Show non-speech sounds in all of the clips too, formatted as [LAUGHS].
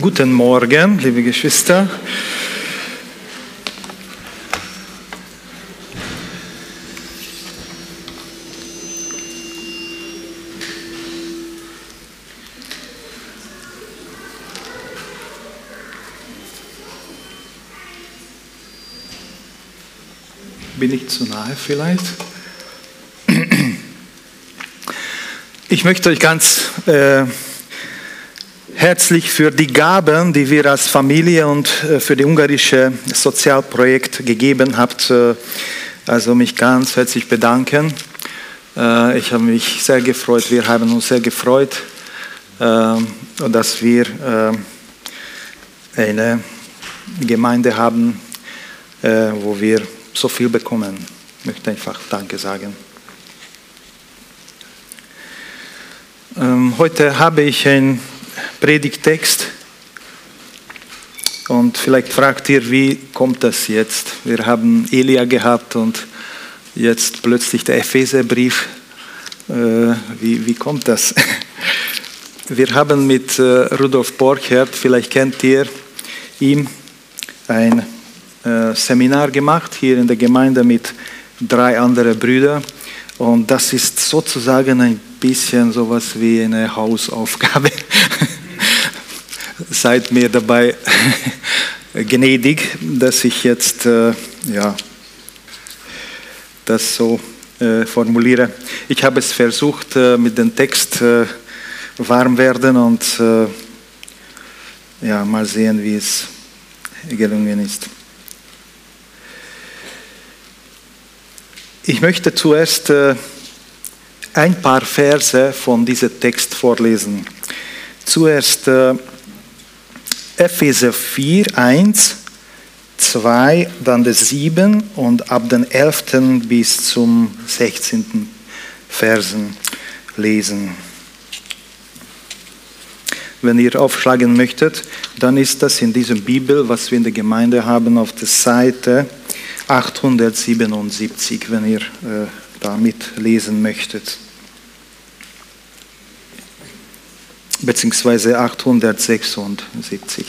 Guten Morgen, liebe Geschwister. Bin ich zu nahe vielleicht? Ich möchte euch ganz äh, herzlich für die Gaben, die wir als Familie und äh, für die ungarische Sozialprojekt gegeben habt, äh, also mich ganz herzlich bedanken. Äh, ich habe mich sehr gefreut, wir haben uns sehr gefreut, dass wir eine Gemeinde haben, wo wir so viel bekommen. Ich möchte einfach Danke sagen. Ähm, heute habe ich ein Predigtext. Und vielleicht fragt ihr, wie kommt das jetzt? Wir haben Elia gehabt und jetzt plötzlich der Epheserbrief. Äh, wie, wie kommt das? [LAUGHS] Wir haben mit äh, Rudolf Borchert, vielleicht kennt ihr ihn, ein äh, Seminar gemacht hier in der Gemeinde mit drei anderen Brüdern. Und das ist sozusagen ein bisschen sowas wie eine Hausaufgabe. [LAUGHS] seid mir dabei [LAUGHS] gnädig, dass ich jetzt äh, ja, das so äh, formuliere. Ich habe es versucht, äh, mit dem Text äh, warm werden und äh, ja, mal sehen, wie es gelungen ist. Ich möchte zuerst äh, ein paar Verse von diesem Text vorlesen. Zuerst Epheser 4, 1, 2, dann das 7 und ab den 11. bis zum 16. Versen lesen. Wenn ihr aufschlagen möchtet, dann ist das in dieser Bibel, was wir in der Gemeinde haben, auf der Seite 877, wenn ihr äh, damit lesen möchtet. Beziehungsweise 876.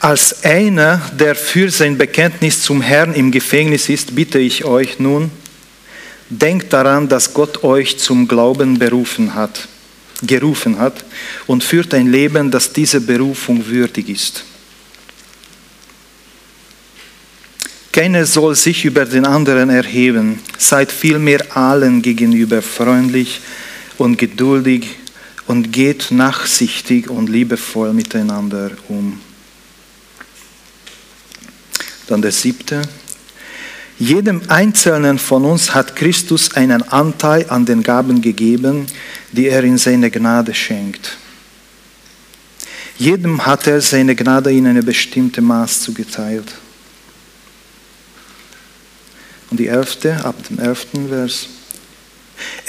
Als einer, der für sein Bekenntnis zum Herrn im Gefängnis ist, bitte ich euch nun, denkt daran, dass Gott euch zum Glauben berufen hat, gerufen hat und führt ein Leben, das dieser Berufung würdig ist. Keiner soll sich über den anderen erheben, seid vielmehr allen gegenüber freundlich, und geduldig und geht nachsichtig und liebevoll miteinander um. Dann der siebte. Jedem Einzelnen von uns hat Christus einen Anteil an den Gaben gegeben, die er in seine Gnade schenkt. Jedem hat er seine Gnade in eine bestimmte Maß zugeteilt. Und die elfte, ab dem elften Vers.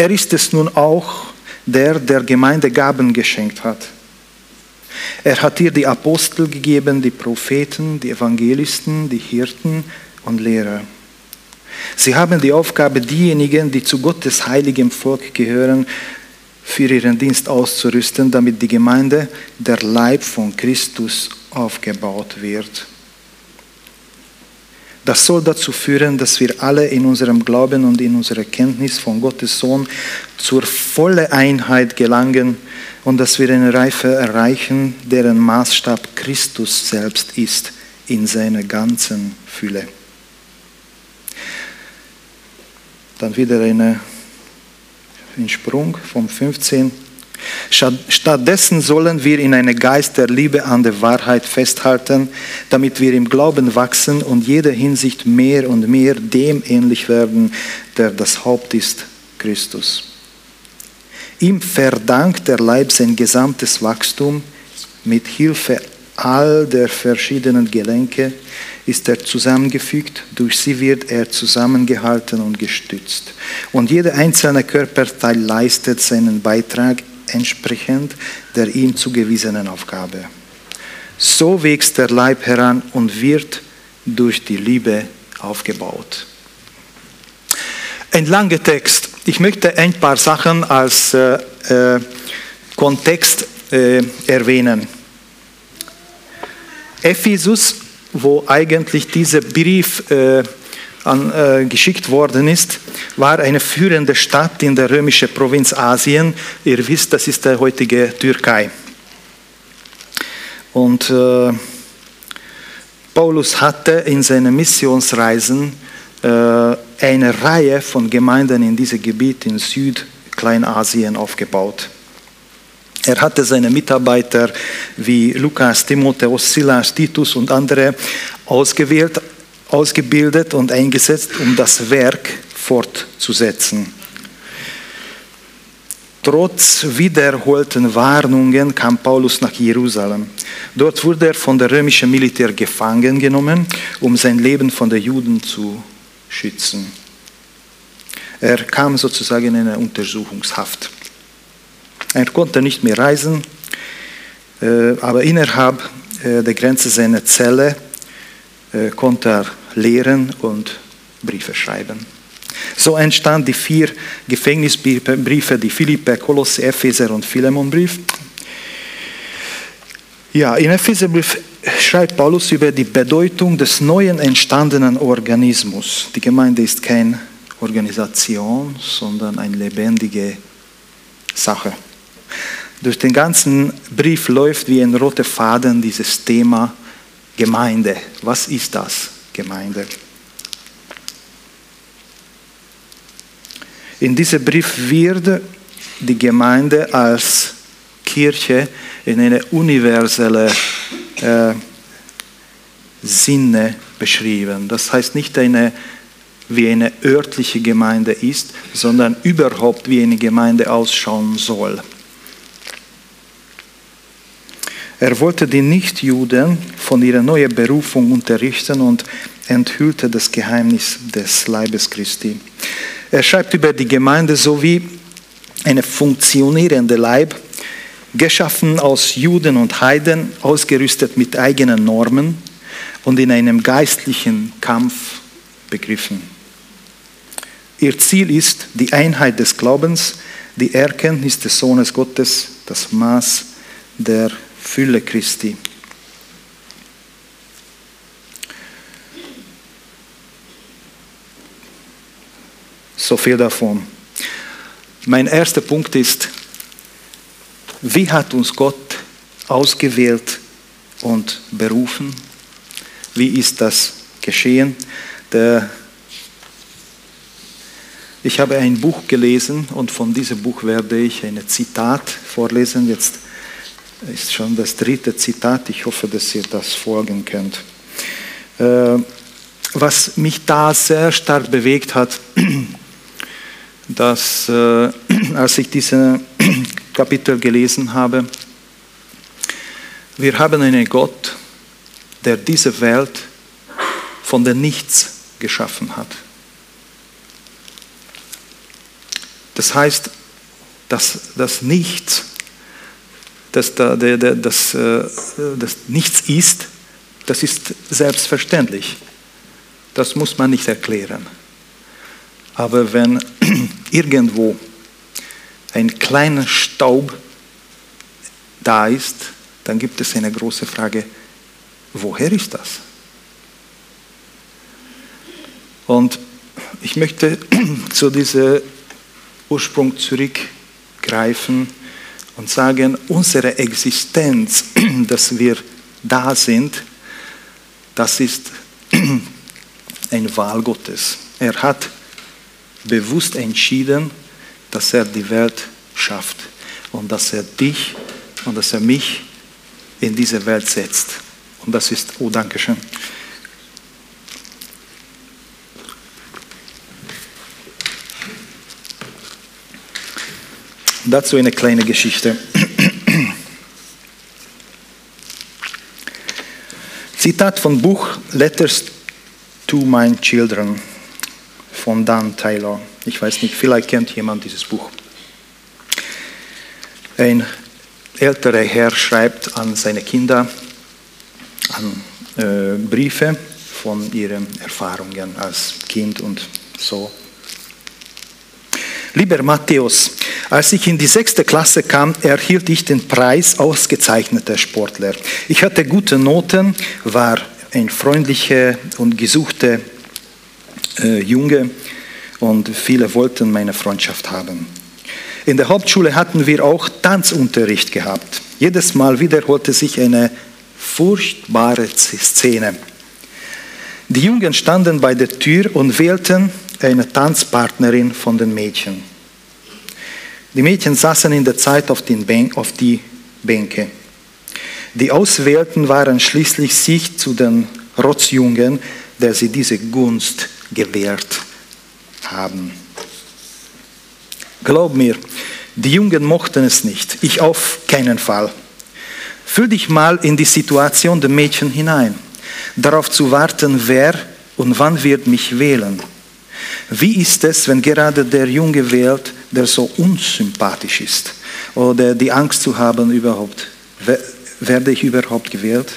Er ist es nun auch, der der Gemeinde Gaben geschenkt hat. Er hat ihr die Apostel gegeben, die Propheten, die Evangelisten, die Hirten und Lehrer. Sie haben die Aufgabe, diejenigen, die zu Gottes heiligem Volk gehören, für ihren Dienst auszurüsten, damit die Gemeinde, der Leib von Christus, aufgebaut wird. Das soll dazu führen, dass wir alle in unserem Glauben und in unserer Kenntnis von Gottes Sohn zur vollen Einheit gelangen und dass wir eine Reife erreichen, deren Maßstab Christus selbst ist in seiner ganzen Fülle. Dann wieder eine, ein Sprung vom 15. Stattdessen sollen wir in einem Geist der Liebe an der Wahrheit festhalten, damit wir im Glauben wachsen und jeder Hinsicht mehr und mehr dem ähnlich werden, der das Haupt ist, Christus. Ihm verdankt der Leib sein gesamtes Wachstum mit Hilfe all der verschiedenen Gelenke ist er zusammengefügt, durch sie wird er zusammengehalten und gestützt. Und jeder einzelne Körperteil leistet seinen Beitrag entsprechend der ihm zugewiesenen Aufgabe. So wächst der Leib heran und wird durch die Liebe aufgebaut. Ein langer Text. Ich möchte ein paar Sachen als äh, äh, Kontext äh, erwähnen. Ephesus, wo eigentlich dieser Brief äh, an, äh, geschickt worden ist, war eine führende Stadt in der römischen Provinz Asien. Ihr wisst, das ist die heutige Türkei. Und äh, Paulus hatte in seinen Missionsreisen äh, eine Reihe von Gemeinden in diesem Gebiet in Südkleinasien aufgebaut. Er hatte seine Mitarbeiter wie Lukas, Timotheus, Silas, Titus und andere ausgewählt, ausgebildet und eingesetzt, um das Werk fortzusetzen. Trotz wiederholten Warnungen kam Paulus nach Jerusalem. Dort wurde er von der römischen Militär gefangen genommen, um sein Leben von den Juden zu schützen. Er kam sozusagen in eine Untersuchungshaft. Er konnte nicht mehr reisen, äh, aber innerhalb äh, der Grenze seiner Zelle äh, konnte er lehren und Briefe schreiben. So entstanden die vier Gefängnisbriefe, die Philippe, Kolosse, Epheser und Philemonbrief. Ja, im Epheserbrief schreibt Paulus über die Bedeutung des neuen entstandenen Organismus. Die Gemeinde ist keine Organisation, sondern eine lebendige Sache. Durch den ganzen Brief läuft wie ein roter Faden dieses Thema Gemeinde. Was ist das, Gemeinde? In diesem Brief wird die Gemeinde als Kirche in eine universelle äh, Sinne beschrieben. Das heißt nicht eine, wie eine örtliche Gemeinde ist, sondern überhaupt wie eine Gemeinde ausschauen soll. Er wollte die Nichtjuden von ihrer neuen Berufung unterrichten und enthüllte das Geheimnis des Leibes Christi. Er schreibt über die Gemeinde sowie eine funktionierende Leib, geschaffen aus Juden und Heiden, ausgerüstet mit eigenen Normen und in einem geistlichen Kampf begriffen. Ihr Ziel ist die Einheit des Glaubens, die Erkenntnis des Sohnes Gottes, das Maß der Fülle Christi. So viel davon. Mein erster Punkt ist, wie hat uns Gott ausgewählt und berufen? Wie ist das geschehen? Der ich habe ein Buch gelesen und von diesem Buch werde ich ein Zitat vorlesen. Jetzt ist schon das dritte Zitat. Ich hoffe, dass ihr das folgen könnt. Äh, was mich da sehr stark bewegt hat, [CLEARS THROAT] dass äh, [CLEARS THROAT] als ich dieses [CLEARS THROAT] Kapitel gelesen habe, wir haben einen Gott, der diese Welt von dem Nichts geschaffen hat. Das heißt, dass das Nichts, dass da, der, der, das, äh, das Nichts ist, das ist selbstverständlich. Das muss man nicht erklären. Aber wenn [CLEARS THROAT] irgendwo ein kleiner Staub da ist, dann gibt es eine große Frage, woher ist das? Und ich möchte [CLEARS THROAT] zu diesem Ursprung zurückgreifen und sagen, unsere Existenz, [CLEARS THROAT] dass wir da sind, das ist [CLEARS THROAT] ein Wahl Gottes. Er hat bewusst entschieden, dass er die Welt schafft und dass er dich und dass er mich in diese Welt setzt. Und das ist, oh, danke Dazu eine kleine Geschichte. Zitat vom Buch Letters to My Children von Dan Taylor. Ich weiß nicht, vielleicht kennt jemand dieses Buch. Ein älterer Herr schreibt an seine Kinder an äh, Briefe von ihren Erfahrungen als Kind und so. Lieber Matthäus, Als ich in die sechste Klasse kam, erhielt ich den Preis ausgezeichneter Sportler. Ich hatte gute Noten, war ein freundlicher und gesuchter äh, Junge und viele wollten meine Freundschaft haben. In der Hauptschule hatten wir auch Tanzunterricht gehabt. Jedes Mal wiederholte sich eine furchtbare Szene. Die Jungen standen bei der Tür und wählten eine Tanzpartnerin von den Mädchen. Die Mädchen saßen in der Zeit auf, den Bänk, auf die Bänke. Die Auswählten waren schließlich sich zu den Rotzjungen, der sie diese Gunst gewährt haben. Glaub mir, die Jungen mochten es nicht, ich auf keinen Fall. Fühl dich mal in die Situation der Mädchen hinein, darauf zu warten, wer und wann wird mich wählen. Wie ist es, wenn gerade der Junge wählt, der so unsympathisch ist? Oder die Angst zu haben, überhaupt, werde ich überhaupt gewählt?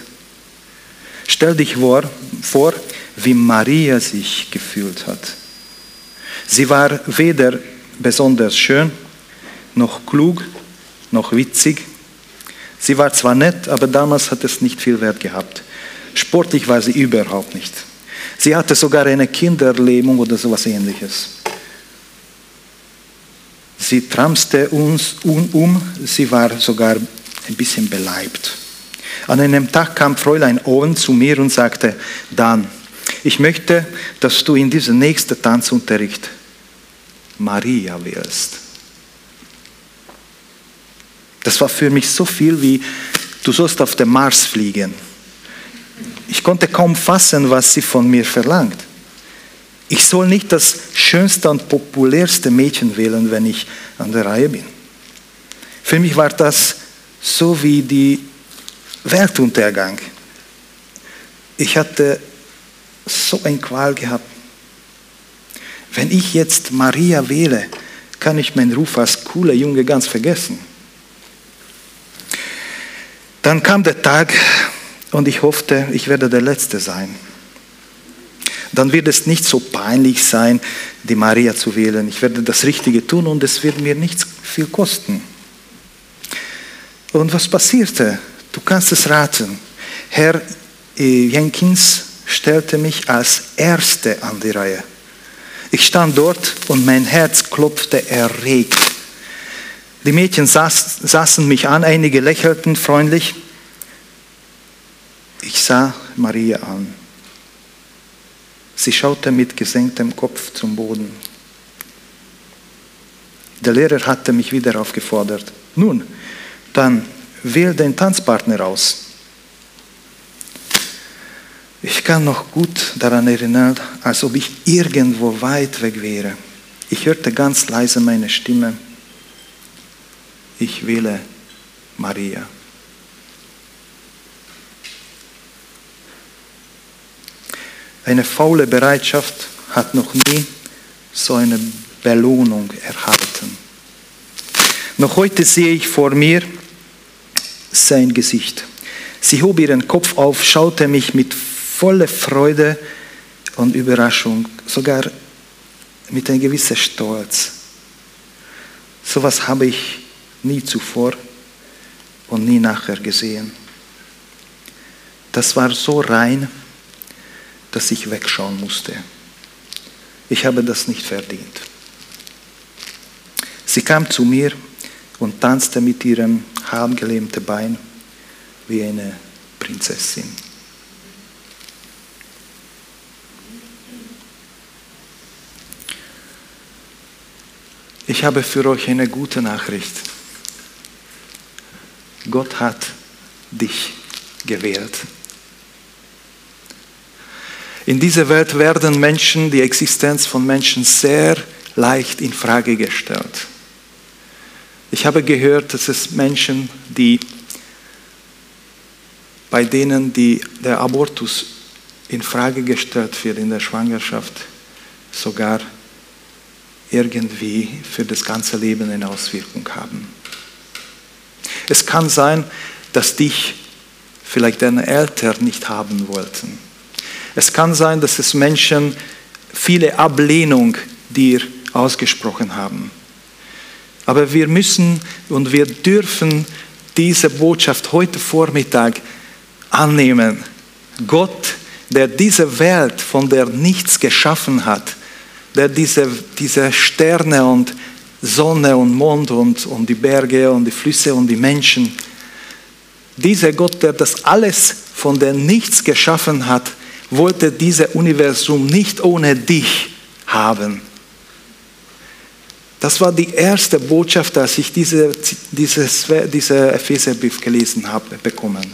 Stell dich vor, wie Maria sich gefühlt hat. Sie war weder besonders schön, noch klug, noch witzig. Sie war zwar nett, aber damals hat es nicht viel Wert gehabt. Sportlich war sie überhaupt nicht. Sie hatte sogar eine Kinderlähmung oder sowas ähnliches. Sie tramste uns um, sie war sogar ein bisschen beleibt. An einem Tag kam Fräulein Owen zu mir und sagte, Dan, ich möchte, dass du in diesem nächsten Tanzunterricht Maria wählst. Das war für mich so viel wie, du sollst auf den Mars fliegen. Ich konnte kaum fassen, was sie von mir verlangt. Ich soll nicht das schönste und populärste Mädchen wählen, wenn ich an der Reihe bin. Für mich war das so wie die Weltuntergang. Ich hatte so ein Qual gehabt. Wenn ich jetzt Maria wähle, kann ich meinen Ruf als cooler Junge ganz vergessen. Dann kam der Tag und ich hoffte, ich werde der Letzte sein. Dann wird es nicht so peinlich sein, die Maria zu wählen. Ich werde das Richtige tun und es wird mir nichts viel kosten. Und was passierte? Du kannst es raten. Herr äh, Jenkins stellte mich als Erste an die Reihe. Ich stand dort und mein Herz klopfte erregt. Die Mädchen saß, saßen mich an, einige lächelten freundlich. Ich sah Maria an. Sie schaute mit gesenktem Kopf zum Boden. Der Lehrer hatte mich wieder aufgefordert. Nun, dann wähl den Tanzpartner aus. Ich kann noch gut daran erinnern, als ob ich irgendwo weit weg wäre. Ich hörte ganz leise meine Stimme. Ich wähle Maria. Eine faule Bereitschaft hat noch nie so eine Belohnung erhalten. Noch heute sehe ich vor mir sein Gesicht. Sie hob ihren Kopf auf, schaute mich mit voller Freude und Überraschung, sogar mit einem gewissen Stolz. So etwas habe ich nie zuvor und nie nachher gesehen. Das war so rein, dass ich wegschauen musste. Ich habe das nicht verdient. Sie kam zu mir und tanzte mit ihrem halbgelähmten Bein wie eine Prinzessin. Ich habe für euch eine gute Nachricht. Gott hat dich gewählt. In dieser Welt werden Menschen, die Existenz von Menschen sehr leicht in Frage gestellt. Ich habe gehört, dass es Menschen, die bei denen die, der Abortus in Frage gestellt wird in der Schwangerschaft, sogar irgendwie für das ganze Leben eine Auswirkung haben. Es kann sein, dass dich vielleicht deine Eltern nicht haben wollten. Es kann sein, dass es Menschen viele Ablehnung dir ausgesprochen haben. Aber wir müssen und wir dürfen diese Botschaft heute Vormittag annehmen. Gott, der diese Welt, von der nichts geschaffen hat, der diese, diese Sterne und Sonne und Mond und, und die Berge und die Flüsse und die Menschen, dieser Gott, der das alles von der nichts geschaffen hat, wollte dieses Universum nicht ohne dich haben. Das war die erste Botschaft, als ich diese, dieses, diese Epheserbrief gelesen habe, bekommen.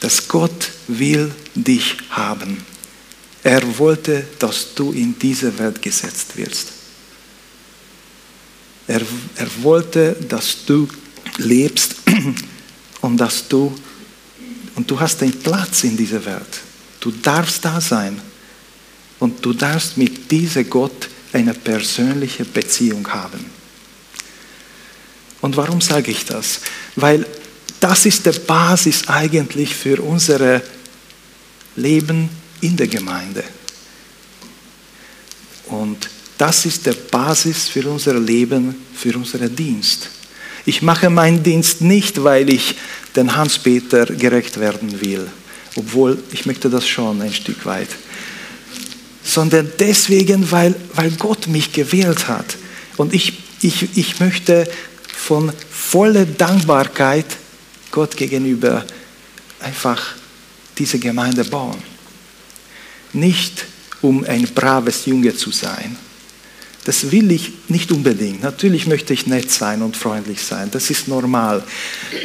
Dass Gott will dich haben. Er wollte, dass du in diese Welt gesetzt wirst. Er, er wollte, dass du lebst [CLEARS THROAT] und dass du und du hast einen Platz in dieser Welt. Du darfst da sein und du darfst mit diesem Gott eine persönliche Beziehung haben. Und warum sage ich das? Weil das ist die Basis eigentlich für unser Leben in der Gemeinde. Und das ist die Basis für unser Leben, für unseren Dienst. Ich mache meinen Dienst nicht, weil ich den Hans-Peter gerecht werden will, obwohl ich möchte das schon ein Stück weit sondern deswegen, weil, weil Gott mich gewählt hat. Und ich, ich, ich möchte von voller Dankbarkeit Gott gegenüber einfach diese Gemeinde bauen. Nicht um ein braves Junge zu sein. Das will ich nicht unbedingt. Natürlich möchte ich nett sein und freundlich sein. Das ist normal.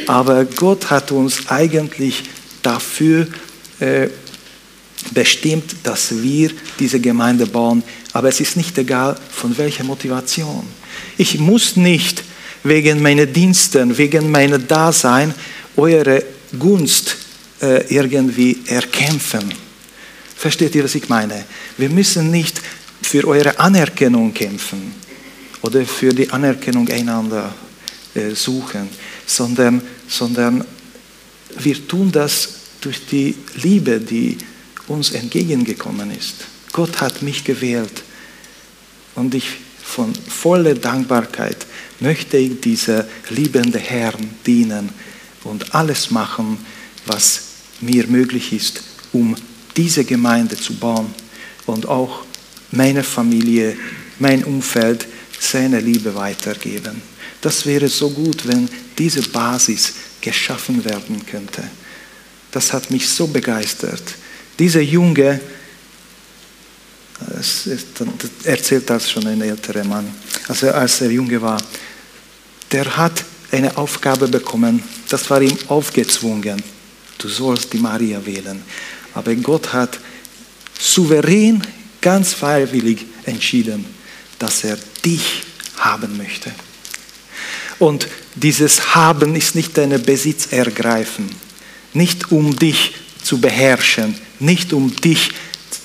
Aber Gott hat uns eigentlich dafür äh, bestimmt, dass wir diese Gemeinde bauen. Aber es ist nicht egal, von welcher Motivation. Ich muss nicht wegen meiner Diensten, wegen meiner Dasein eure Gunst äh, irgendwie erkämpfen. Versteht ihr, was ich meine? Wir müssen nicht für eure Anerkennung kämpfen oder für die Anerkennung einander äh, suchen, sondern, sondern wir tun das durch die Liebe, die uns entgegengekommen ist. Gott hat mich gewählt und ich von voller Dankbarkeit möchte ich dieser liebende Herrn dienen und alles machen, was mir möglich ist, um diese Gemeinde zu bauen und auch meine Familie, mein Umfeld seine Liebe weitergeben. Das wäre so gut, wenn diese Basis geschaffen werden könnte. Das hat mich so begeistert. Dieser Junge, erzählt das schon ein älterer Mann, also als er Junge war, der hat eine Aufgabe bekommen, das war ihm aufgezwungen. Du sollst die Maria wählen. Aber Gott hat souverän, ganz freiwillig entschieden, dass er dich haben möchte. Und dieses Haben ist nicht deine Besitz ergreifen, nicht um dich zu beherrschen, nicht um dich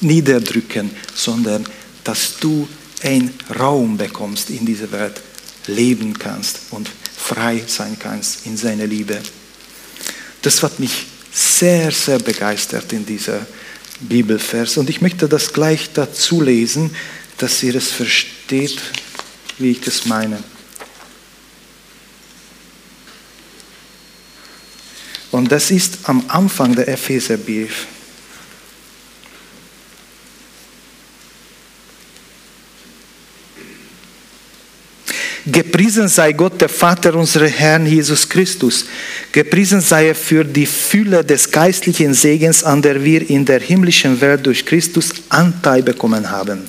niederdrücken, sondern dass du einen Raum bekommst in dieser Welt, leben kannst und frei sein kannst in seiner Liebe. Das hat mich sehr, sehr begeistert in dieser Bibelvers. Und ich möchte das gleich dazu lesen, dass ihr es versteht, wie ich das meine. Und das ist am Anfang der Epheserbrief. Gepriesen sei Gott, der Vater unseres Herrn Jesus Christus. Gepriesen sei er für die Fülle des geistlichen Segens, an der wir in der himmlischen Welt durch Christus Anteil bekommen haben.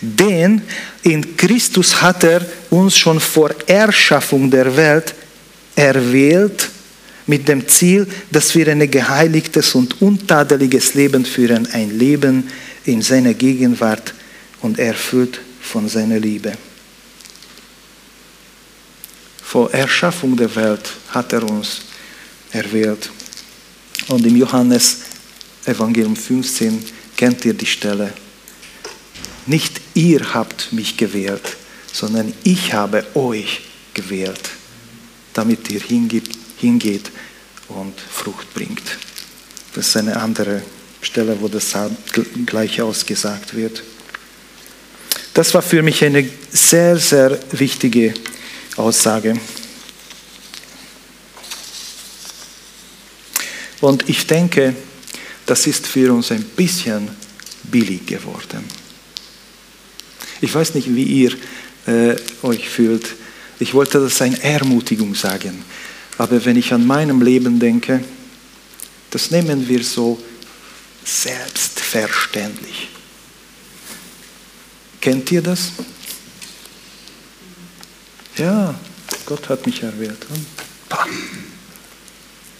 Denn in Christus hat er uns schon vor Erschaffung der Welt erwählt, mit dem Ziel, dass wir ein geheiligtes und untadeliges Leben führen, ein Leben in seiner Gegenwart und erfüllt von seiner Liebe. Vor Erschaffung der Welt hat er uns erwählt. Und im Johannes Evangelium 15 kennt ihr die Stelle. Nicht ihr habt mich gewählt, sondern ich habe euch gewählt, damit ihr hingeht, hingeht und Frucht bringt. Das ist eine andere Stelle, wo das gleich ausgesagt wird. Das war für mich eine sehr, sehr wichtige Aussage. Und ich denke, das ist für uns ein bisschen billig geworden. Ich weiß nicht, wie ihr äh, euch fühlt. Ich wollte das eine Ermutigung sagen. Aber wenn ich an meinem Leben denke, das nehmen wir so selbstverständlich. Kennt ihr das? Ja, Gott hat mich erwählt.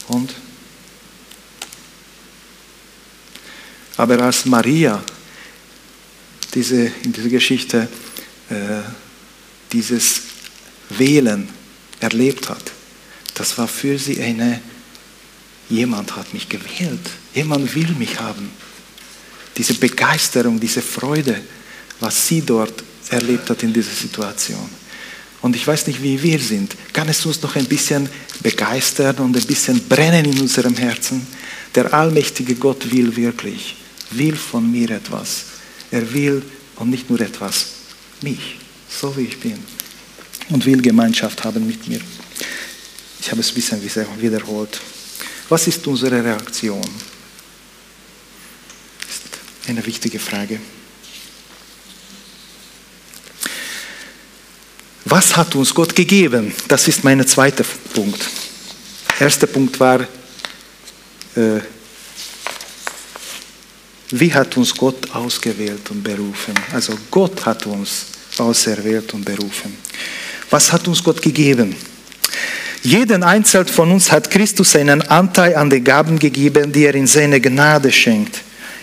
Und? Aber als Maria diese, in dieser Geschichte äh, dieses Wählen erlebt hat, das war für sie eine, jemand hat mich gewählt, jemand will mich haben. Diese Begeisterung, diese Freude, was sie dort erlebt hat in dieser Situation. Und ich weiß nicht, wie wir sind. Kann es uns noch ein bisschen begeistern und ein bisschen brennen in unserem Herzen? Der allmächtige Gott will wirklich, will von mir etwas. Er will und nicht nur etwas, mich, so wie ich bin. Und will Gemeinschaft haben mit mir. Ich habe es ein bisschen wiederholt. Was ist unsere Reaktion? Das ist eine wichtige Frage. Was hat uns Gott gegeben? Das ist mein zweiter Punkt. Erster Punkt war, äh, wie hat uns Gott ausgewählt und berufen? Also Gott hat uns auserwählt und berufen. Was hat uns Gott gegeben? Jeden Einzelnen von uns hat Christus einen Anteil an den Gaben gegeben, die er in seine Gnade schenkt.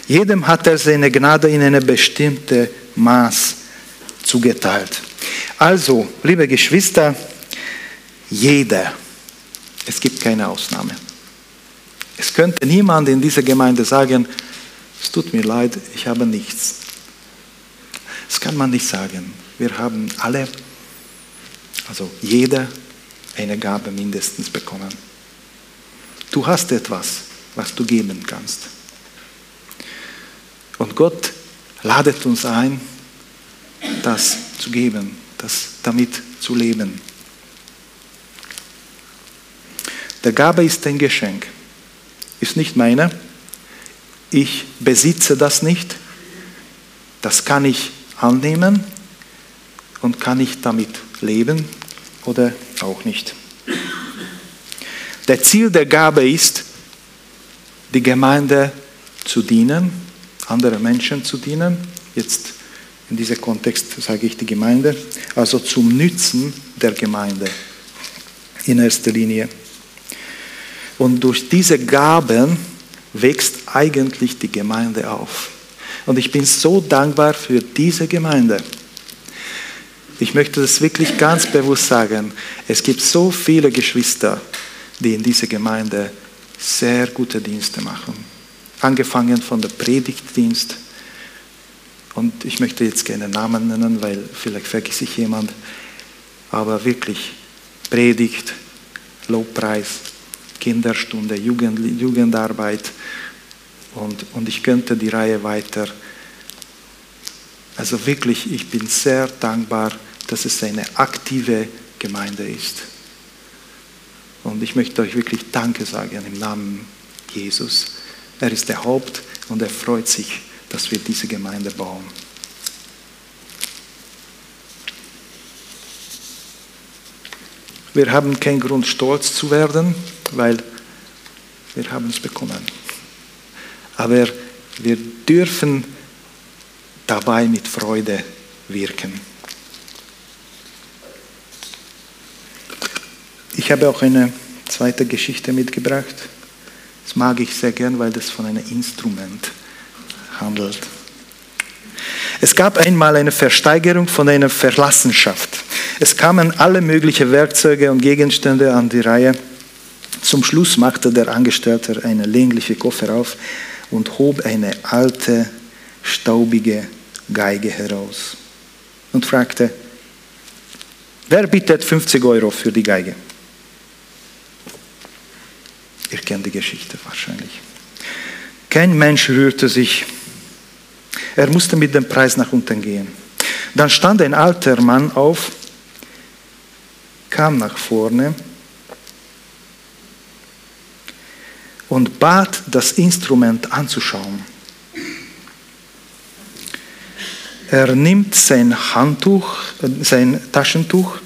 Jedem hat er seine Gnade in eine bestimmte Maß zugeteilt. Also, liebe Geschwister, jeder, es gibt keine Ausnahme. Es könnte niemand in dieser Gemeinde sagen, es tut mir leid, ich habe nichts. Das kann man nicht sagen. Wir haben alle, also jeder, eine Gabe mindestens bekommen. Du hast etwas, was du geben kannst. Und Gott ladet uns ein, das zu geben das damit zu leben. Der Gabe ist ein Geschenk, ist nicht meine. Ich besitze das nicht. Das kann ich annehmen und kann ich damit leben oder auch nicht. Der Ziel der Gabe ist, die Gemeinde zu dienen, andere Menschen zu dienen. Jetzt in diesem Kontext sage ich die Gemeinde, also zum Nützen der Gemeinde in erster Linie. Und durch diese Gaben wächst eigentlich die Gemeinde auf. Und ich bin so dankbar für diese Gemeinde. Ich möchte das wirklich ganz bewusst sagen. Es gibt so viele Geschwister, die in dieser Gemeinde sehr gute Dienste machen. Angefangen von der Predigtdienst, und ich möchte jetzt keine Namen nennen, weil vielleicht vergesse ich jemand. Aber wirklich Predigt, Lobpreis, Kinderstunde, Jugend, Jugendarbeit. Und, und ich könnte die Reihe weiter. Also wirklich, ich bin sehr dankbar, dass es eine aktive Gemeinde ist. Und ich möchte euch wirklich Danke sagen im Namen Jesus. Er ist der Haupt und er freut sich dass wir diese Gemeinde bauen. Wir haben keinen Grund, stolz zu werden, weil wir haben es bekommen. Aber wir dürfen dabei mit Freude wirken. Ich habe auch eine zweite Geschichte mitgebracht. Das mag ich sehr gern, weil das von einem Instrument handelt. Es gab einmal eine Versteigerung von einer Verlassenschaft. Es kamen alle möglichen Werkzeuge und Gegenstände an die Reihe. Zum Schluss machte der Angestellte einen länglichen Koffer auf und hob eine alte, staubige Geige heraus und fragte, wer bietet 50 Euro für die Geige? Ihr kennt die Geschichte wahrscheinlich. Kein Mensch rührte sich. Er musste mit dem Preis nach unten gehen. Dann stand ein alter Mann auf, kam nach vorne und bat, das Instrument anzuschauen. Er nimmt sein Handtuch, äh, sein Taschentuch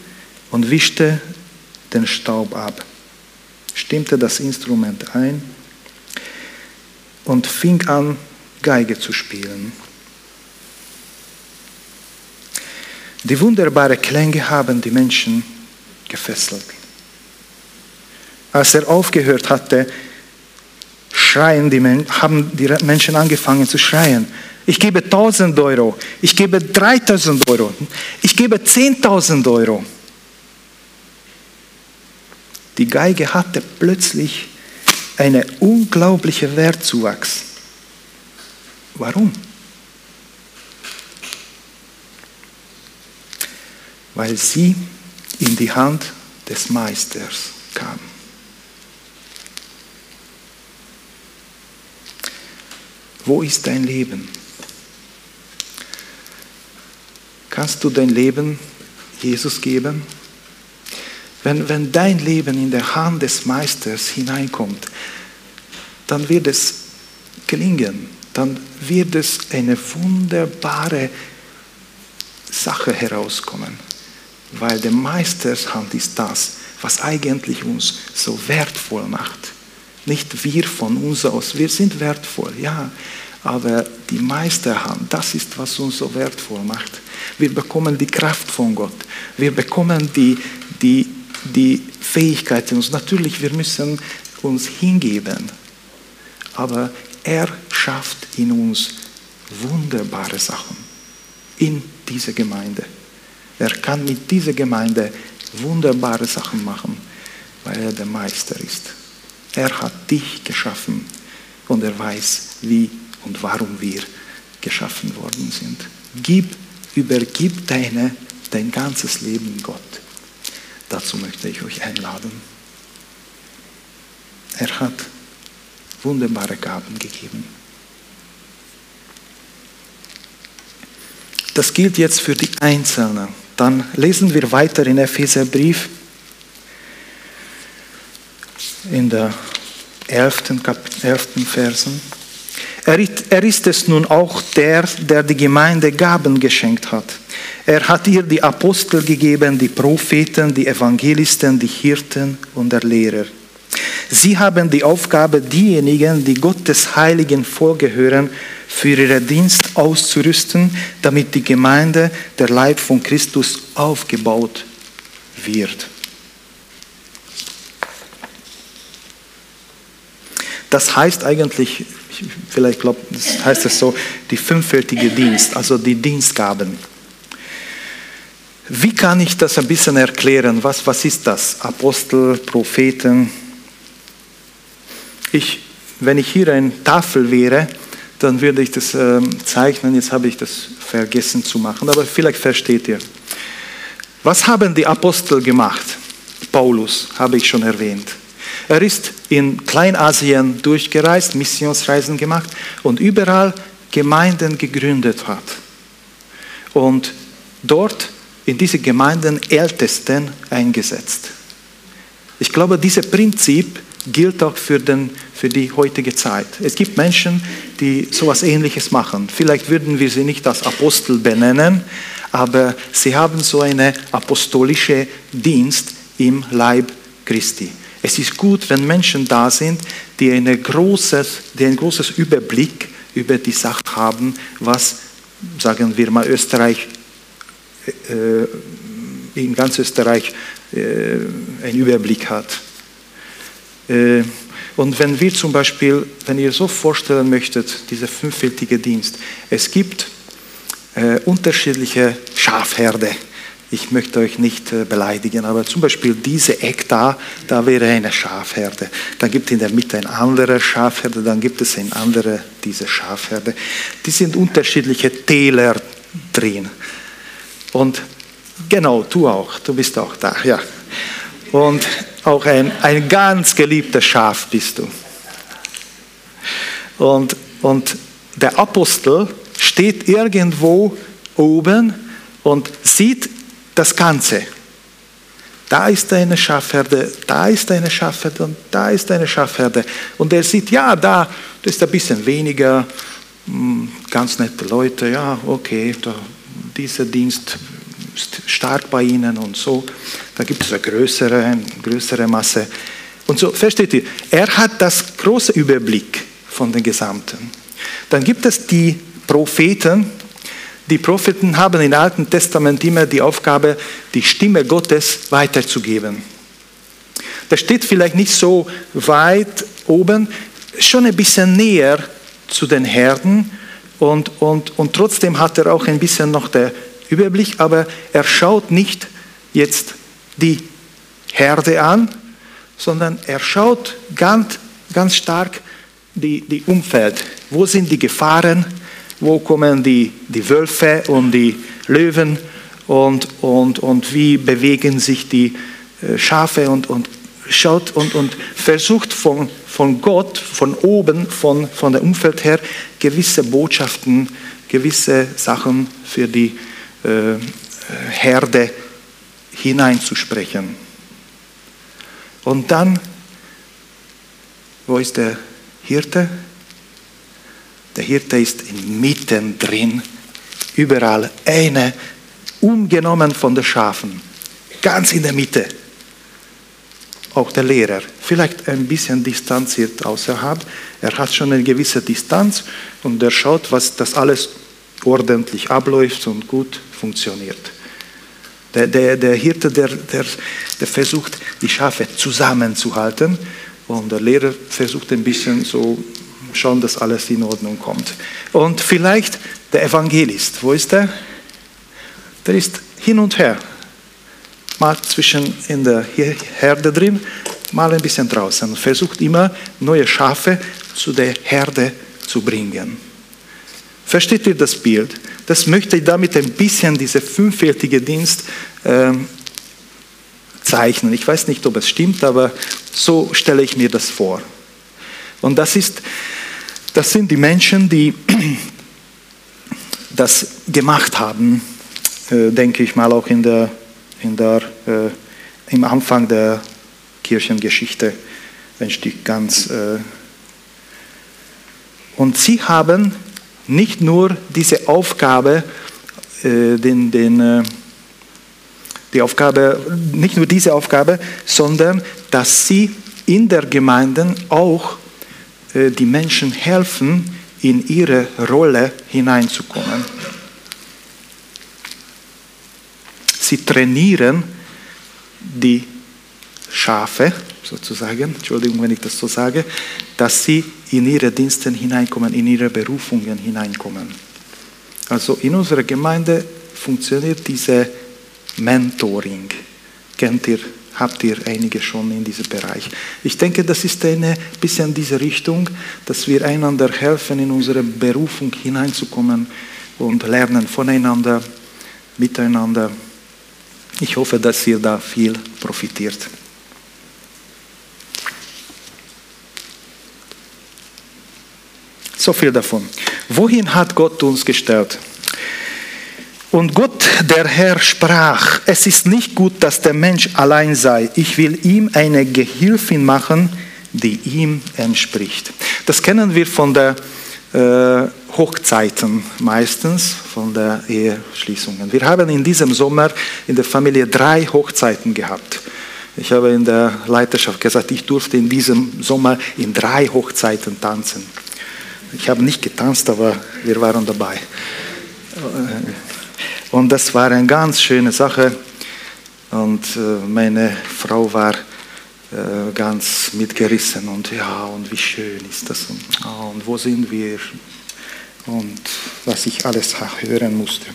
und wischte den Staub ab, stimmte das Instrument ein und fing an, Geige zu spielen. Die wunderbaren Klänge haben die Menschen gefesselt. Als er aufgehört hatte, schreien die Men haben die Menschen angefangen zu schreien. Ich gebe 1000 Euro, ich gebe 3000 Euro, ich gebe 10.000 Euro. Die Geige hatte plötzlich einen unglaublichen Wertzuwachs. Warum? Weil sie in die Hand des Meisters kam. Wo ist dein Leben? Kannst du dein Leben Jesus geben? Wenn, wenn dein Leben in der Hand des Meisters hineinkommt, dann wird es gelingen, dann wird es eine wunderbare Sache herauskommen, weil der Meisters Hand ist das, was eigentlich uns so wertvoll macht. Nicht wir von uns aus, wir sind wertvoll, ja, aber die Meisterhand, das ist, was uns so wertvoll macht. Wir bekommen die Kraft von Gott. Wir bekommen die, die, die Fähigkeit in uns. Natürlich, wir müssen uns hingeben. Aber er schafft in uns wunderbare Sachen. In dieser Gemeinde. Er kann mit dieser Gemeinde wunderbare Sachen machen, weil er der Meister ist. Er hat dich geschaffen und er weiß, wie und warum wir geschaffen worden sind. Gib, übergib deine, dein ganzes Leben Gott. Dazu möchte ich euch einladen. Er hat wunderbare Gaben gegeben. Das gilt jetzt für die Einzelnen. Dann lesen wir weiter in Epheserbrief in der 11. 11. Versen. Er ist es nun auch der, der die Gemeinde Gaben geschenkt hat. Er hat ihr die Apostel gegeben, die Propheten, die Evangelisten, die Hirten und der Lehrer. Sie haben die Aufgabe, diejenigen, die Gottes heiligen vorgehören, für ihren Dienst auszurüsten, damit die Gemeinde, der Leib von Christus, aufgebaut wird. Das heißt eigentlich, vielleicht glaubt, das heißt es so, die fünffältige Dienst, also die Dienstgaben. Wie kann ich das ein bisschen erklären? Was, was ist das? Apostel, Propheten. Ich, wenn ich hier eine Tafel wäre, dann würde ich das äh, zeichnen. Jetzt habe ich das vergessen zu machen, aber vielleicht versteht ihr. Was haben die Apostel gemacht? Paulus habe ich schon erwähnt. Er ist in Kleinasien durchgereist, Missionsreisen gemacht und überall Gemeinden gegründet hat. Und dort in diese Gemeinden Ältesten eingesetzt. Ich glaube, dieses Prinzip gilt auch für, den, für die heutige Zeit. Es gibt Menschen, die sowas Ähnliches machen. Vielleicht würden wir sie nicht als Apostel benennen, aber sie haben so einen apostolischen Dienst im Leib Christi. Es ist gut, wenn Menschen da sind, die, eine großes, die ein großes Überblick über die Sache haben, was, sagen wir mal, Österreich, äh, in ganz Österreich äh, einen Überblick hat. Äh, und wenn wir zum Beispiel, wenn ihr so vorstellen möchtet, dieser fünffältige Dienst, es gibt äh, unterschiedliche Schafherde ich möchte euch nicht äh, beleidigen, aber zum Beispiel diese Eck da, da wäre eine Schafherde. Dann gibt es in der Mitte eine andere Schafherde, dann gibt es eine andere, diese Schafherde. Die sind unterschiedliche Täler drin. Und genau, du auch, du bist auch da, ja. Und auch ein, ein ganz geliebter Schaf bist du. Und, und der Apostel steht irgendwo oben und sieht das Ganze. da ist eine Schafherde, da ist eine Schafherde und da ist eine Schafherde. Und er sieht, ja, da das ist ein bisschen weniger, hm, ganz nette Leute, ja, okay, da, dieser Dienst ist stark bei ihnen und so. Da gibt es eine größere, eine größere Masse. Und so, versteht ihr, er hat das große Überblick von den Gesamten. Dann gibt es die Propheten. Die Propheten haben im Alten Testament immer die Aufgabe, die Stimme Gottes weiterzugeben. Das steht vielleicht nicht so weit oben, schon ein bisschen näher zu den Herden und, und, und trotzdem hat er auch ein bisschen noch den Überblick, aber er schaut nicht jetzt die Herde an, sondern er schaut ganz, ganz stark die, die Umfeld. Wo sind die Gefahren? Wo kommen die, die Wölfe und die Löwen? Und, und, und wie bewegen sich die äh, Schafe? Und, und schaut und, und versucht von, von Gott, von oben, von, von der Umfeld her, gewisse Botschaften, gewisse Sachen für die äh, Herde hineinzusprechen. Und dann, wo ist der Hirte? Der Hirte ist mittendrin, überall eine, ungenommen von den Schafen, ganz in der Mitte. Auch der Lehrer, vielleicht ein bisschen distanziert außerhalb, er hat schon eine gewisse Distanz und er schaut, was das alles ordentlich abläuft und gut funktioniert. Der, der, der Hirte, der, der, der versucht, die Schafe zusammenzuhalten und der Lehrer versucht ein bisschen so schauen, dass alles in Ordnung kommt. Und vielleicht der Evangelist, wo ist der? Der ist hin und her. Mal zwischen in der Herde drin, mal ein bisschen draußen. Versucht immer neue Schafe zu der Herde zu bringen. Versteht ihr das Bild? Das möchte ich damit ein bisschen diese fünffältige Dienst ähm, zeichnen. Ich weiß nicht, ob es stimmt, aber so stelle ich mir das vor. Und das, ist, das sind die Menschen, die [CLEARS THROAT] das gemacht haben, äh, denke ich mal auch in der, in der, äh, im Anfang der Kirchengeschichte ein Stück ganz. Äh, und sie haben nicht nur diese Aufgabe, äh, den, den, äh, die Aufgabe, nicht nur diese Aufgabe, sondern dass sie in der Gemeinde auch die Menschen helfen, in ihre Rolle hineinzukommen. Sie trainieren die Schafe, sozusagen, Entschuldigung, wenn ich das so sage, dass sie in ihre Dienste hineinkommen, in ihre Berufungen hineinkommen. Also in unserer Gemeinde funktioniert diese Mentoring. Kennt ihr, habt ihr einige schon in diesem Bereich. Ich denke, das ist ein bisschen diese Richtung, dass wir einander helfen, in unsere Berufung hineinzukommen und lernen voneinander, miteinander. Ich hoffe, dass ihr da viel profitiert. So viel davon. Wohin hat Gott uns gestellt? Und Gott, der Herr, sprach, es ist nicht gut, dass der Mensch allein sei. Ich will ihm eine Gehilfin machen, die ihm entspricht. Das kennen wir von der äh, Hochzeiten meistens, von der Eheschließungen. Wir haben in diesem Sommer in der Familie drei Hochzeiten gehabt. Ich habe in der Leiterschaft gesagt, ich durfte in diesem Sommer in drei Hochzeiten tanzen. Ich habe nicht getanzt, aber wir waren dabei. Und das war eine ganz schöne Sache. Und äh, meine Frau war äh, ganz mitgerissen und ja, und wie schön ist das und, wo sind wir und was ich alles hören musste.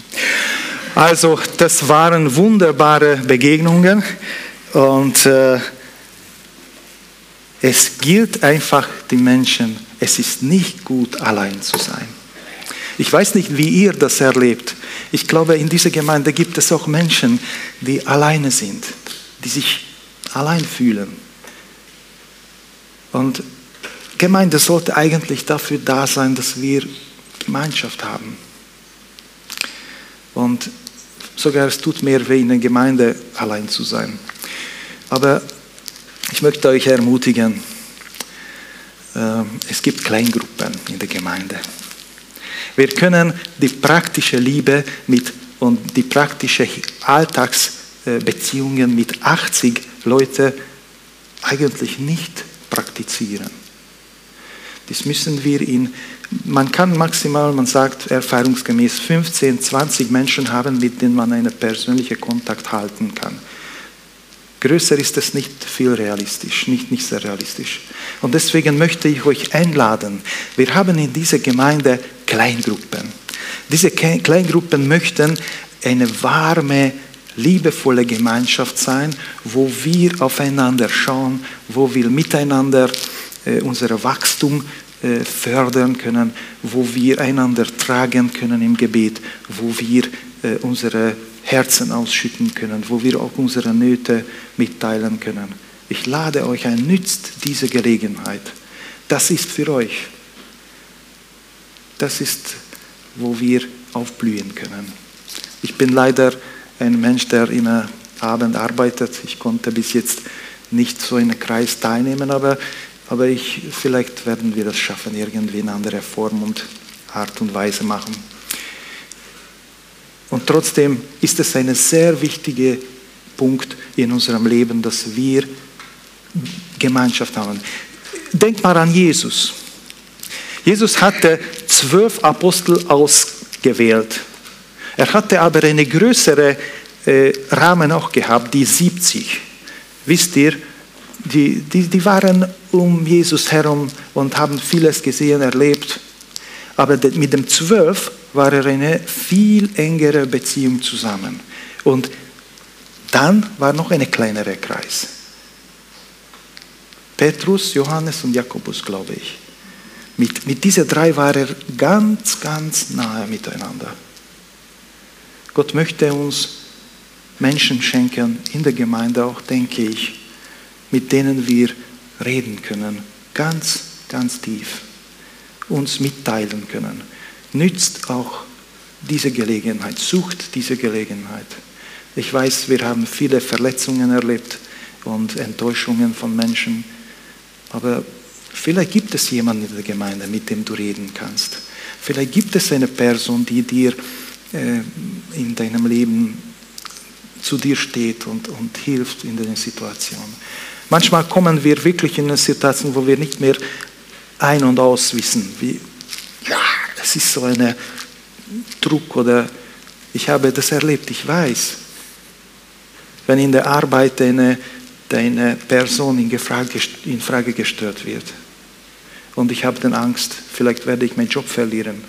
Also das waren wunderbare Begegnungen und äh, es gilt einfach die Menschen es ist nicht gut, allein zu sein. Ich weiß nicht, wie ihr das erlebt. Ich glaube, in dieser Gemeinde gibt es auch Menschen, die alleine sind, die sich allein fühlen. Und Gemeinde sollte eigentlich dafür da sein, dass wir Gemeinschaft haben. Und sogar es tut mehr weh, in der Gemeinde allein zu sein. Aber ich möchte euch ermutigen, äh, es gibt Kleingruppen in der Gemeinde. Wir können die praktische Liebe mit, und die praktische Alltagsbeziehungen mit 80 Leuten eigentlich nicht praktizieren. Das müssen wir in, man kann maximal, man sagt erfahrungsgemäß 15, 20 Menschen haben, mit denen man einen persönlichen Kontakt halten kann. Größer ist es nicht viel realistisch, nicht, nicht sehr realistisch. Und deswegen möchte ich euch einladen. Wir haben in dieser Gemeinde Kleingruppen. Diese Kleingruppen möchten eine warme, liebevolle Gemeinschaft sein, wo wir aufeinander schauen, wo wir miteinander äh, unser Wachstum äh, fördern können, wo wir einander tragen können im Gebet, wo wir äh, unsere Herzen ausschütten können, wo wir auch unsere Nöte mitteilen können. Ich lade euch ein, nützt diese Gelegenheit. Das ist für euch. Das ist, wo wir aufblühen können. Ich bin leider ein Mensch, der immer Abend arbeitet. Ich konnte bis jetzt nicht so in einem Kreis teilnehmen, aber, aber ich, vielleicht werden wir das schaffen, irgendwie in anderer Form und Art und Weise machen. Trotzdem ist es ein sehr wichtiger Punkt in unserem Leben, dass wir Gemeinschaft haben. Denkt mal an Jesus. Jesus hatte zwölf Apostel ausgewählt. Er hatte aber eine größere äh, Rahmen auch gehabt, die 70. Wisst ihr, die, die, die waren um Jesus herum und haben vieles gesehen, erlebt. Aber mit dem zwölf war er eine viel engere Beziehung zusammen. Und dann war noch ein kleinerer Kreis. Petrus, Johannes und Jakobus, glaube ich. Mit, mit diesen drei war er ganz, ganz nahe miteinander. Gott möchte uns Menschen schenken in der Gemeinde auch, denke ich, mit denen wir reden können, ganz, ganz tief, uns mitteilen können nützt auch diese Gelegenheit, sucht diese Gelegenheit. Ich weiß, wir haben viele Verletzungen erlebt und Enttäuschungen von Menschen, aber vielleicht gibt es jemanden in der Gemeinde, mit dem du reden kannst. Vielleicht gibt es eine Person, die dir äh, in deinem Leben zu dir steht und, und hilft in der Situation. Manchmal kommen wir wirklich in eine Situation, wo wir nicht mehr ein- und aus wissen. Wie, ist so ein Druck oder ich habe das erlebt, ich weiß. Wenn in der Arbeit eine, eine Person in Frage, in Frage gestellt wird und ich habe dann Angst, vielleicht werde ich meinen Job verlieren.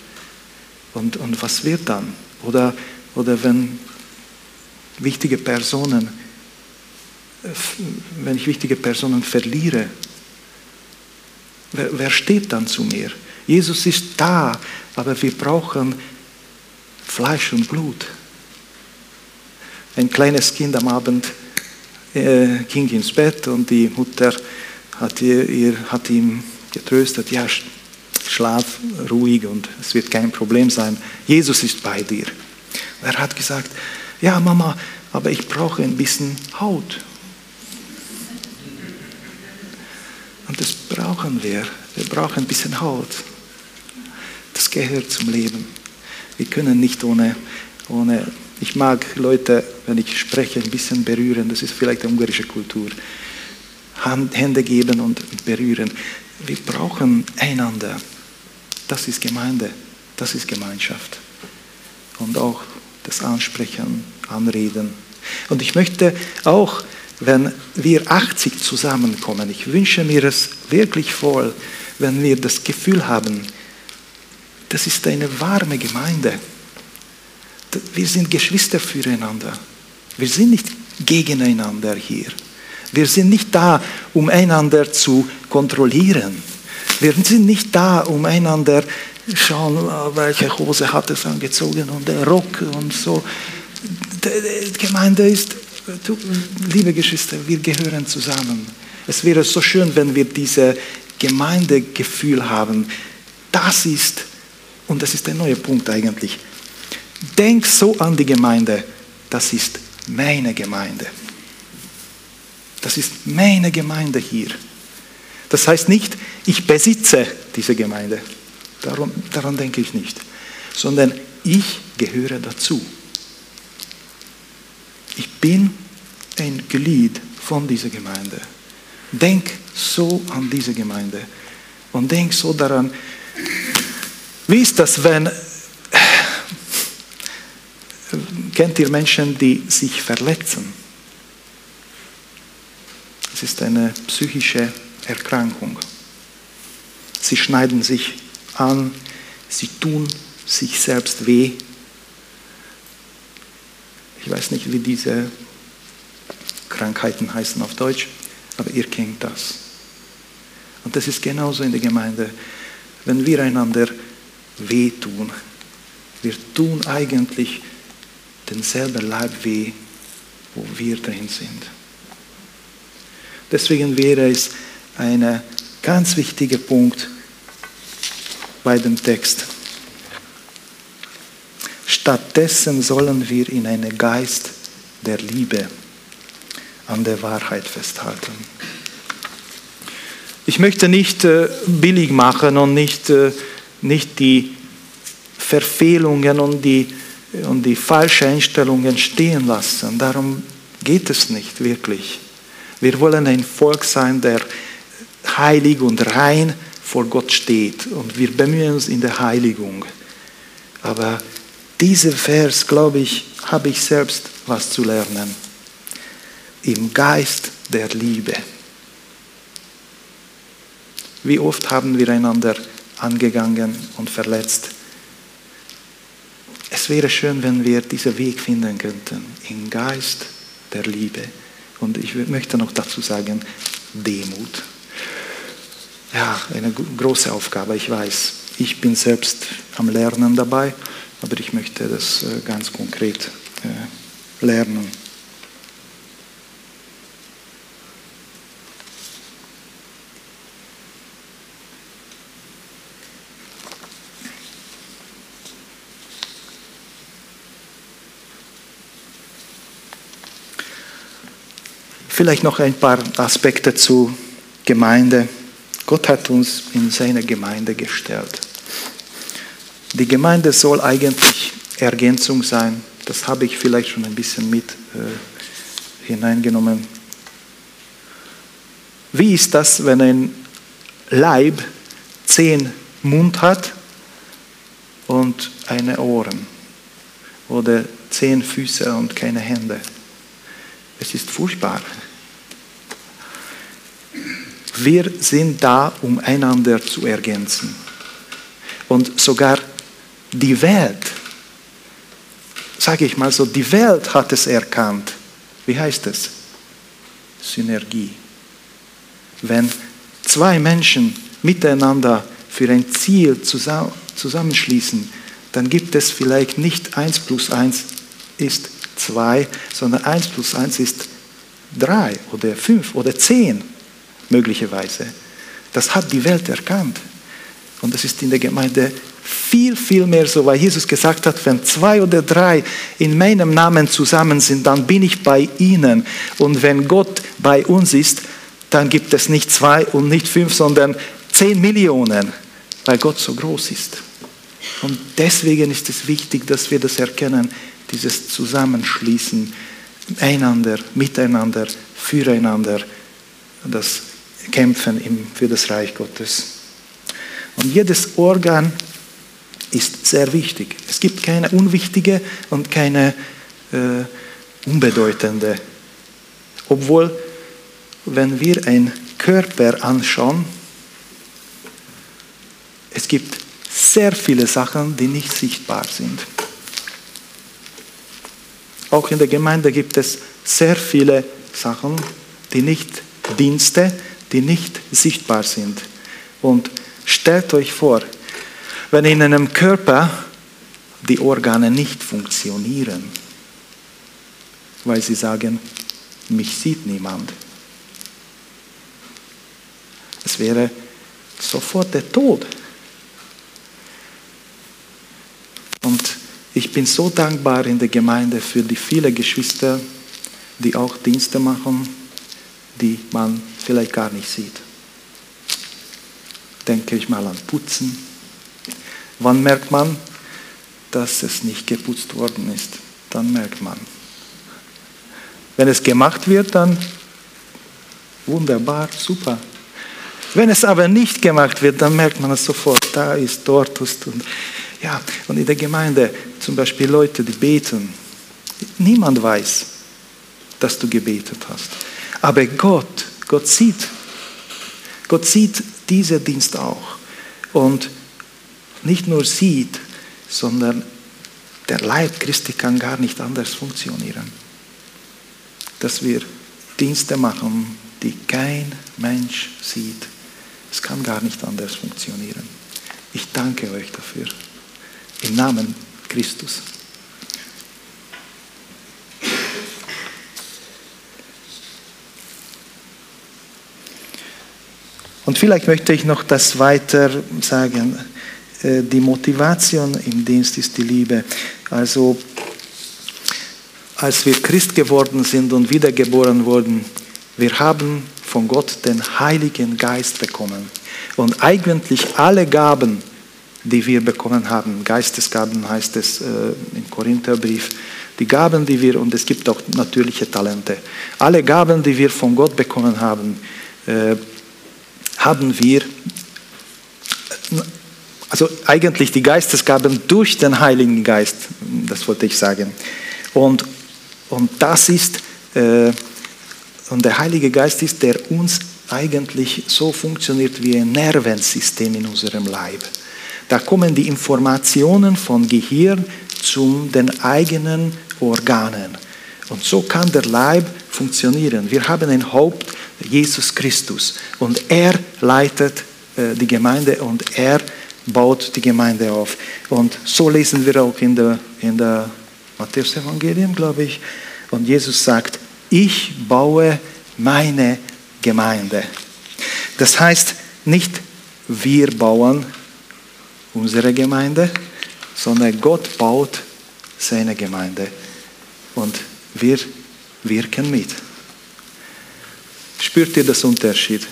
Und, und was wird dann? Oder, oder wenn wichtige Personen, wenn ich wichtige Personen verliere, wer, wer steht dann zu mir? Jesus ist da, aber wir brauchen Fleisch und Blut. Ein kleines Kind am Abend äh, ging ins Bett und die Mutter hat, ihr, ihr, hat ihm getröstet, ja, schlaf ruhig und es wird kein Problem sein. Jesus ist bei dir. Er hat gesagt, ja Mama, aber ich brauche ein bisschen Haut. Und das brauchen wir. Wir brauchen ein bisschen Haut. Das gehört zum Leben. Wir können nicht ohne, ohne, ich mag Leute, wenn ich spreche, ein bisschen berühren. Das ist vielleicht eine ungarische Kultur. Hand, Hände geben und berühren. Wir brauchen einander. Das ist Gemeinde. Das ist Gemeinschaft. Und auch das Ansprechen, Anreden. Und ich möchte auch, wenn wir 80 zusammenkommen, ich wünsche mir es wirklich voll, wenn wir das Gefühl haben, das ist eine warme Gemeinde. Wir sind Geschwister füreinander. Wir sind nicht gegeneinander hier. Wir sind nicht da, um einander zu kontrollieren. Wir sind nicht da, um einander schauen, welche Hose hat es angezogen und der Rock und so. Die Gemeinde ist, liebe Geschwister, wir gehören zusammen. Es wäre so schön, wenn wir dieses Gemeindegefühl haben. Das ist und das ist der neue Punkt eigentlich. Denk so an die Gemeinde, das ist meine Gemeinde. Das ist meine Gemeinde hier. Das heißt nicht, ich besitze diese Gemeinde. Darum, daran denke ich nicht. Sondern ich gehöre dazu. Ich bin ein Glied von dieser Gemeinde. Denk so an diese Gemeinde und denk so daran, wie ist das, wenn, kennt ihr Menschen, die sich verletzen? Es ist eine psychische Erkrankung. Sie schneiden sich an, sie tun sich selbst weh. Ich weiß nicht, wie diese Krankheiten heißen auf Deutsch, aber ihr kennt das. Und das ist genauso in der Gemeinde. Wenn wir einander wehtun, wir tun eigentlich denselben Leib weh, wo wir drin sind. Deswegen wäre es ein ganz wichtiger Punkt bei dem Text. Stattdessen sollen wir in einen Geist der Liebe an der Wahrheit festhalten. Ich möchte nicht äh, billig machen und nicht, äh, nicht die Verfehlungen und die, und die falschen Einstellungen stehen lassen. Darum geht es nicht wirklich. Wir wollen ein Volk sein, der heilig und rein vor Gott steht. Und wir bemühen uns in der Heiligung. Aber dieser Vers, glaube ich, habe ich selbst was zu lernen. Im Geist der Liebe. Wie oft haben wir einander angegangen und verletzt? Es wäre schön, wenn wir diesen Weg finden könnten, im Geist der Liebe. Und ich möchte noch dazu sagen, Demut. Ja, eine große Aufgabe, ich weiß. Ich bin selbst am Lernen dabei, aber ich möchte das äh, ganz konkret äh, lernen. Vielleicht noch ein paar Aspekte zu Gemeinde. Gott hat uns in seine Gemeinde gestellt. Die Gemeinde soll eigentlich Ergänzung sein. Das habe ich vielleicht schon ein bisschen mit äh, hineingenommen. Wie ist das, wenn ein Leib zehn Mund hat und eine Ohren? Oder zehn Füße und keine Hände? Es ist furchtbar. Wir sind da, um einander zu ergänzen. Und sogar die Welt, sage ich mal so, die Welt hat es erkannt. Wie heißt es? Synergie. Wenn zwei Menschen miteinander für ein Ziel zusammenschließen, dann gibt es vielleicht nicht 1 plus 1 ist 2, sondern 1 plus 1 ist 3 oder 5 oder 10 möglicherweise. Das hat die Welt erkannt. Und das ist in der Gemeinde viel, viel mehr so, weil Jesus gesagt hat, wenn zwei oder drei in meinem Namen zusammen sind, dann bin ich bei ihnen. Und wenn Gott bei uns ist, dann gibt es nicht zwei und nicht fünf, sondern zehn Millionen, weil Gott so groß ist. Und deswegen ist es wichtig, dass wir das erkennen, dieses Zusammenschließen, einander, miteinander, füreinander, das kämpfen für das Reich Gottes. Und jedes Organ ist sehr wichtig. Es gibt keine unwichtige und keine äh, unbedeutende. Obwohl, wenn wir einen Körper anschauen, es gibt sehr viele Sachen, die nicht sichtbar sind. Auch in der Gemeinde gibt es sehr viele Sachen, die nicht Dienste, die nicht sichtbar sind. Und stellt euch vor, wenn in einem Körper die Organe nicht funktionieren, weil sie sagen, mich sieht niemand. Es wäre sofort der Tod. Und ich bin so dankbar in der Gemeinde für die vielen Geschwister, die auch Dienste machen die man vielleicht gar nicht sieht. Denke ich mal an Putzen. Wann merkt man, dass es nicht geputzt worden ist? Dann merkt man. Wenn es gemacht wird, dann wunderbar, super. Wenn es aber nicht gemacht wird, dann merkt man es sofort. Da ist, dort ist. Und, ja, und in der Gemeinde zum Beispiel Leute, die beten. Niemand weiß, dass du gebetet hast. Aber Gott, Gott sieht. Gott sieht diesen Dienst auch. Und nicht nur sieht, sondern der Leib Christi kann gar nicht anders funktionieren. Dass wir Dienste machen, die kein Mensch sieht. Es kann gar nicht anders funktionieren. Ich danke euch dafür. Im Namen Christus. Und vielleicht möchte ich noch das weiter sagen. Äh, die Motivation im Dienst ist die Liebe. Also als wir Christ geworden sind und wiedergeboren wurden, wir haben von Gott den Heiligen Geist bekommen. Und eigentlich alle Gaben, die wir bekommen haben, Geistesgaben heißt es äh, im Korintherbrief, die Gaben, die wir, und es gibt auch natürliche Talente, alle Gaben, die wir von Gott bekommen haben, äh, haben wir, also eigentlich die Geistesgaben durch den Heiligen Geist, das wollte ich sagen. Und, und das ist, äh, und der Heilige Geist ist, der uns eigentlich so funktioniert wie ein Nervensystem in unserem Leib. Da kommen die Informationen von Gehirn zu den eigenen Organen. Und so kann der Leib funktionieren. Wir haben ein Haupt, Jesus Christus. Und er leitet äh, die Gemeinde und er baut die Gemeinde auf. Und so lesen wir auch in der, in der Matthäus-Evangelium, glaube ich. Und Jesus sagt, ich baue meine Gemeinde. Das heißt, nicht wir bauen unsere Gemeinde, sondern Gott baut seine Gemeinde. Und wir wirken mit. Spürt ihr das Unterschied?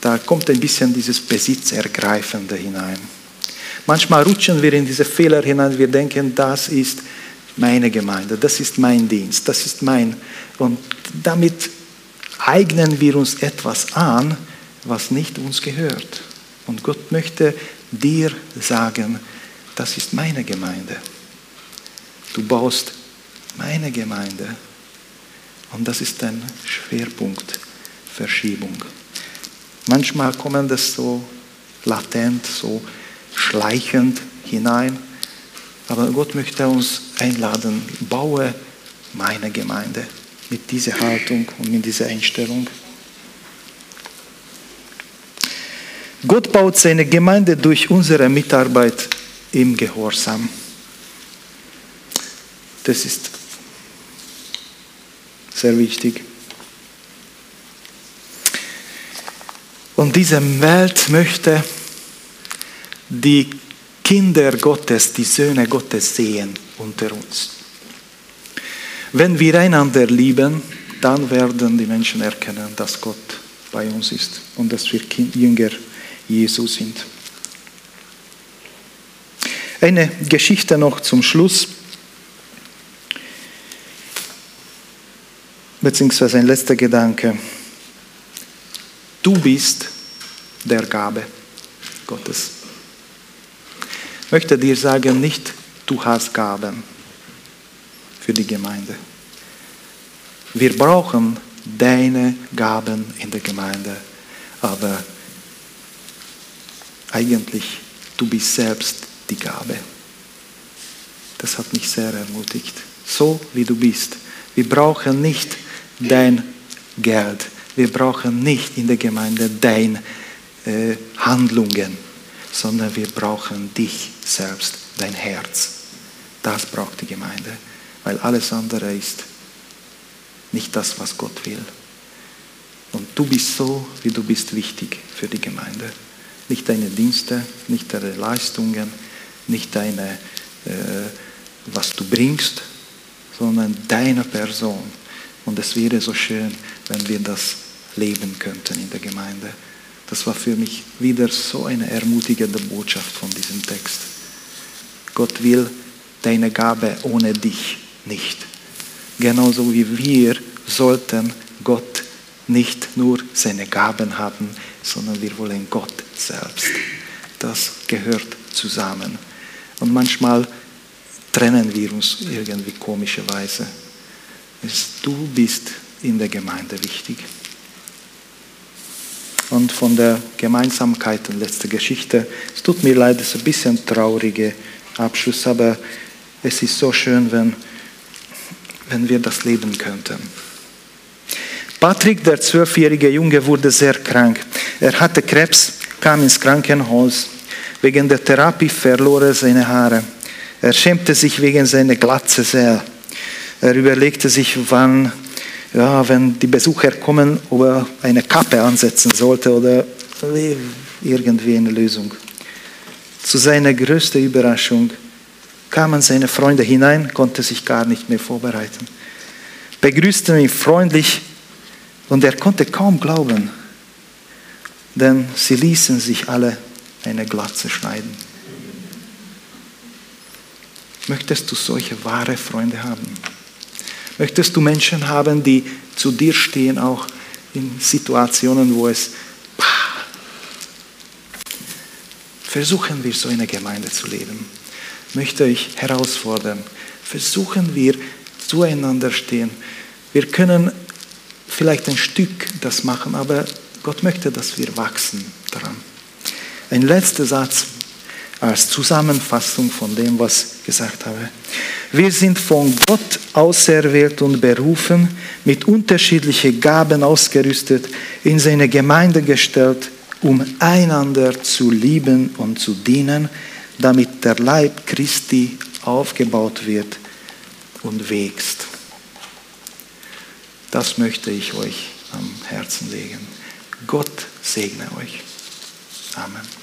Da kommt ein bisschen dieses Besitzergreifende hinein. Manchmal rutschen wir in diese Fehler hinein, wir denken, das ist meine Gemeinde, das ist mein Dienst, das ist mein. Und damit eignen wir uns etwas an, was nicht uns gehört. Und Gott möchte dir sagen, das ist meine Gemeinde. Du baust meine Gemeinde. Und das ist ein Schwerpunkt, Verschiebung. Manchmal kommen das so latent, so schleichend hinein. Aber Gott möchte uns einladen, baue meine Gemeinde mit dieser Haltung und mit dieser Einstellung. Gott baut seine Gemeinde durch unsere Mitarbeit im Gehorsam. Das ist sehr wichtig. Und diese Welt möchte die Kinder Gottes, die Söhne Gottes sehen unter uns. Wenn wir einander lieben, dann werden die Menschen erkennen, dass Gott bei uns ist und dass wir Jünger Jesu sind. Eine Geschichte noch zum Schluss. Beziehungsweise ein letzter Gedanke. Du bist der Gabe Gottes. Ich möchte dir sagen, nicht du hast Gaben für die Gemeinde. Wir brauchen deine Gaben in der Gemeinde, aber eigentlich du bist selbst die Gabe. Das hat mich sehr ermutigt. So wie du bist. Wir brauchen nicht dein Geld. Wir brauchen nicht in der Gemeinde deine äh, Handlungen, sondern wir brauchen dich selbst, dein Herz. Das braucht die Gemeinde, weil alles andere ist nicht das, was Gott will. Und du bist so, wie du bist, wichtig für die Gemeinde. Nicht deine Dienste, nicht deine Leistungen, nicht deine, äh, was du bringst, sondern deine Person Und es wäre so schön, wenn wir das leben könnten in der Gemeinde. Das war für mich wieder so eine ermutigende Botschaft von diesem Text. Gott will deine Gabe ohne dich nicht. Genauso wie wir sollten Gott nicht nur seine Gaben haben, sondern wir wollen Gott selbst. Das gehört zusammen. Und manchmal trennen wir uns irgendwie komischerweise. Du bist in der Gemeinde wichtig. Und von der Gemeinsamkeit und letzte Geschichte, es tut mir leid, es ist ein bisschen trauriger Abschluss, aber es ist so schön, wenn, wenn wir das leben könnten. Patrick, der zwölfjährige Junge, wurde sehr krank. Er hatte Krebs, kam ins Krankenhaus. Wegen der Therapie verlor er seine Haare. Er schämte sich wegen seiner Glatze sehr. Er überlegte sich, wann, ja, wenn die Besucher kommen, ob er eine Kappe ansetzen sollte oder irgendwie eine Lösung. Zu seiner größten Überraschung kamen seine Freunde hinein, konnte sich gar nicht mehr vorbereiten, begrüßten ihn freundlich und er konnte kaum glauben, denn sie ließen sich alle eine Glatze schneiden. Möchtest du solche wahre Freunde haben? Möchtest du Menschen haben, die zu dir stehen, auch in Situationen, wo es... Versuchen wir so eine Gemeinde zu leben. Möchte ich herausfordern. Versuchen wir zueinander stehen. Wir können vielleicht ein Stück das machen, aber Gott möchte, dass wir wachsen daran. Ein letzter Satz als Zusammenfassung von dem, was ich gesagt habe. Wir sind von Gott auserwählt und berufen, mit unterschiedlichen Gaben ausgerüstet, in seine Gemeinde gestellt, um einander zu lieben und zu dienen, damit der Leib Christi aufgebaut wird und wächst. Das möchte ich euch am Herzen legen. Gott segne euch. Amen.